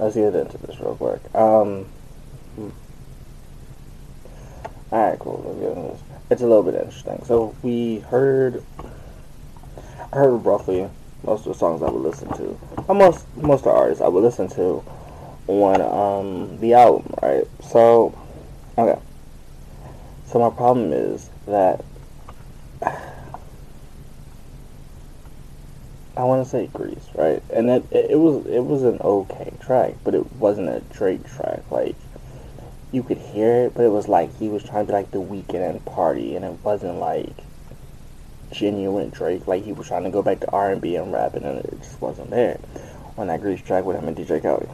Let's get into this real quick. Um, hmm. Alright, cool. It's a little bit interesting. So we heard, I heard roughly most of the songs I would listen to. Almost most of the artists I would listen to on um, the album, right? So, okay. So my problem is that I want to say Greece, right? And it, it, it was it was an okay track, but it wasn't a Drake track. Like you could hear it, but it was like he was trying to be like the Weeknd and party, and it wasn't like genuine Drake. Like he was trying to go back to R and B and rapping, and it just wasn't there on that Greece track with him and DJ Khaled.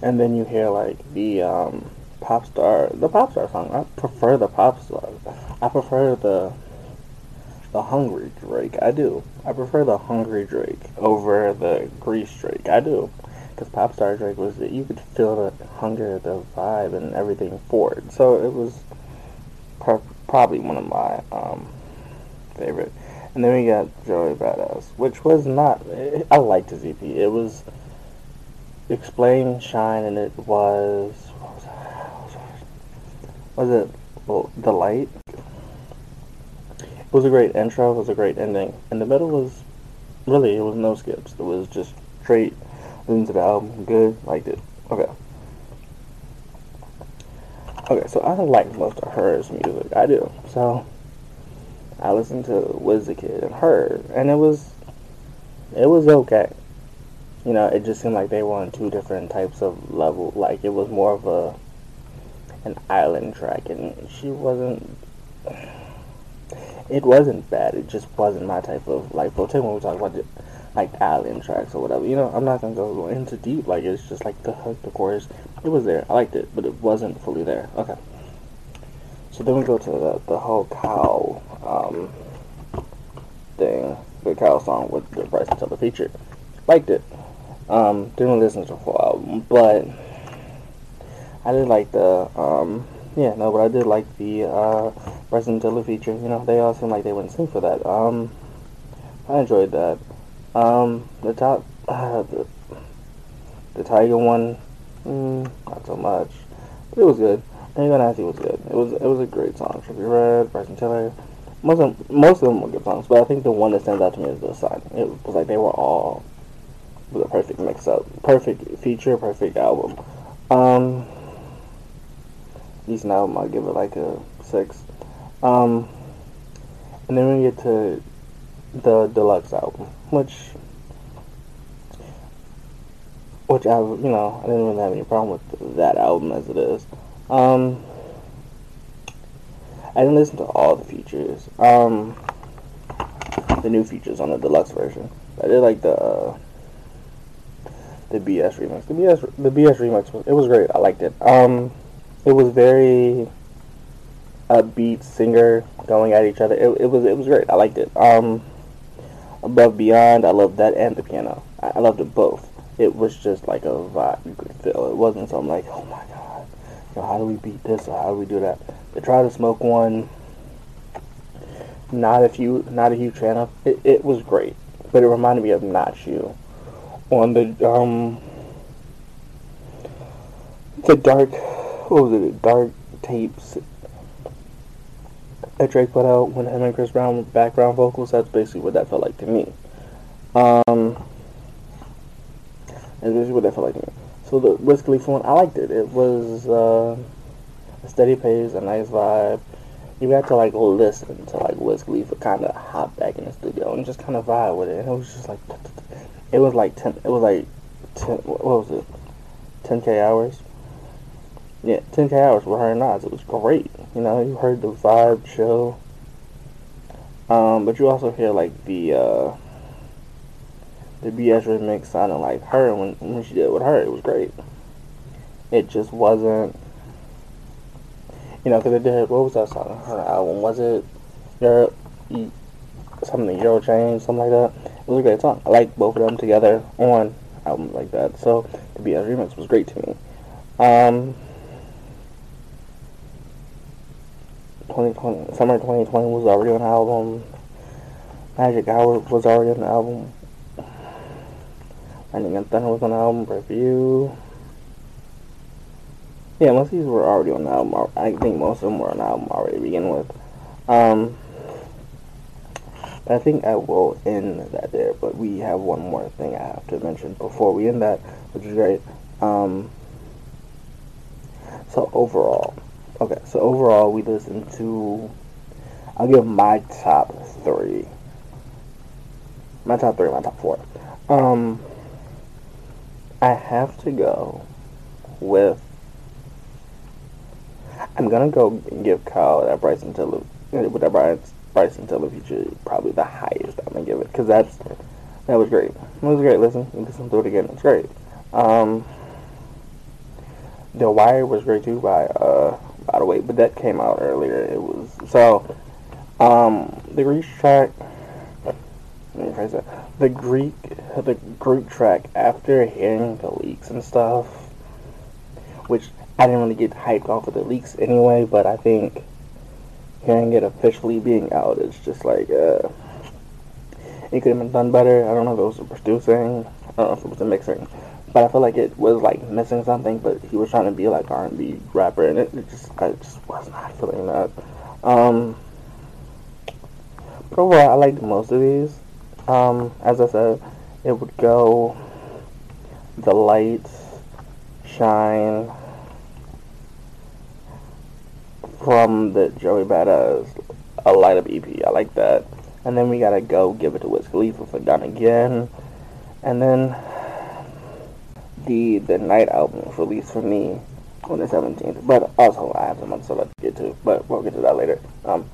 And then you hear like the um, pop star, the pop star song. I prefer the pop star. I prefer the the hungry Drake. I do. I prefer the hungry Drake over the Greece Drake. I do. Because Popstar Drake was, you could feel the hunger, the vibe, and everything for it. So it was probably one of my um, favorite. And then we got Joey Badass, which was not, I liked his EP. It was Explain, Shine, and it was, what was? Was it, well, The Light? It was a great intro. It was a great ending. And the middle was really it was no skips. It was just straight into the album. Good. Liked it. Okay. Okay, so I like most of H.E.R.'s music. I do. So I listened to Wizkid and her, and it was it was okay. You know, it just seemed like they were on two different types of level. Like it was more of a an island track, and she wasn't it wasn't bad. It just wasn't my type of like. For when we talk about the, like island tracks or whatever, you know, I'm not gonna go into deep. Like it's just like the hook, the chorus. It was there. I liked it, but it wasn't fully there. Okay. So then we go to the the whole cow um, thing, the cow song with the Bryson Tiller feature. Liked it. Um, didn't listen to the full album, but I did like the um, yeah, no, but I did like the uh, Bryson Tiller feature. You know, they all seemed like they wouldn't sing for that. Um, I enjoyed that. Um, the top, uh, the, the Tiger one, mm, not so much, but it was good. Gonna Nasty was good. It was it was a great song. Trippie Redd, Bryson Tiller. Most of most of them were good songs, but I think the one that stands out to me is the sign. It was like they were all a perfect mix up, perfect feature, perfect album. Um, decent album. I'll give it like a six. Um, and then we get to the deluxe album, which, which I, you know, I didn't really have any problem with that album as it is. Um, I didn't listen to all the features. Um, the new features on the deluxe version. I did like the uh, the BS remix. The BS the BS remix was it was great. I liked it. Um, it was very upbeat singer going at each other. It, it was it was great. I liked it. Um, above beyond, I loved that and the piano. I, I loved it both. It was just like a vibe you could feel. It wasn't something like, oh my god, how do we beat this or how do we do that? They tried to smoke one. Not a few, not a huge fan of. It, it was great, but it reminded me of Not You on the um the dark what was it, dark tapes that Drake put out when him and Chris Brown background vocals. That's basically what that felt like to me. Um, that's basically what that felt like to me. So the Wiz Khalifa one, I liked it. It was uh, a steady pace, a nice vibe. You had to like listen to like Wiz Khalifa kind of hop back in the studio and just kind of vibe with it. And it was just like, it was like ten. It was like ten. What was it? 10k hours yeah, 10K hours with her and. It was great. You know, you heard the vibe show. Um, but you also hear like the uh, the BS remix sounding like her when, when she did with her. It was great. It just wasn't, you know, because it did, what was that song? On her album, was it Your, something, Euro Change, something like that? It was a great song. I like both of them together on albums like that. So the BS remix was great to me. Um, 2020, summer 2020 was already on the album. Magic Hour was already on the album. Lightning and Thunder was the album. Review. Yeah, most of these were already on the album. I think most of them were on the album already to begin with. Um, I think I will end that there, but we have one more thing I have to mention before we end that, which is great. Um, so overall, okay, so overall we listened to, I'll give my top three. My top three, my top four. Um, I have to go with I'm gonna go give Kyle that Bryson Tiller that Bryson Tiller feature probably the highest I'm gonna give it because that's that was great. It was great. Listen, listen to it again. It's great. Um, the Wire was great too. By uh, by the way, but that came out earlier. It was so. Um, the Greek track. Let me phrase that. The Greek, the group track after hearing the leaks and stuff, which I didn't really get hyped off of the leaks anyway, but I think hearing it officially being out is just like, uh, it could have been done better. I don't know if it was the producing, I don't know if it was the mixing, but I feel like it was like missing something. But he was trying to be like R&B rapper, and it, it just I just was not feeling that. Um, but overall, I liked most of these. Um, as I said, it would go the lights, shine, from the Joey Badass a light up EP. I like that. And then we gotta go give it to Wiz Khalifa for Done Again. And then the the night album released for me on the 17th. But also I have some other stuff to get to. But we'll get to that later. Um,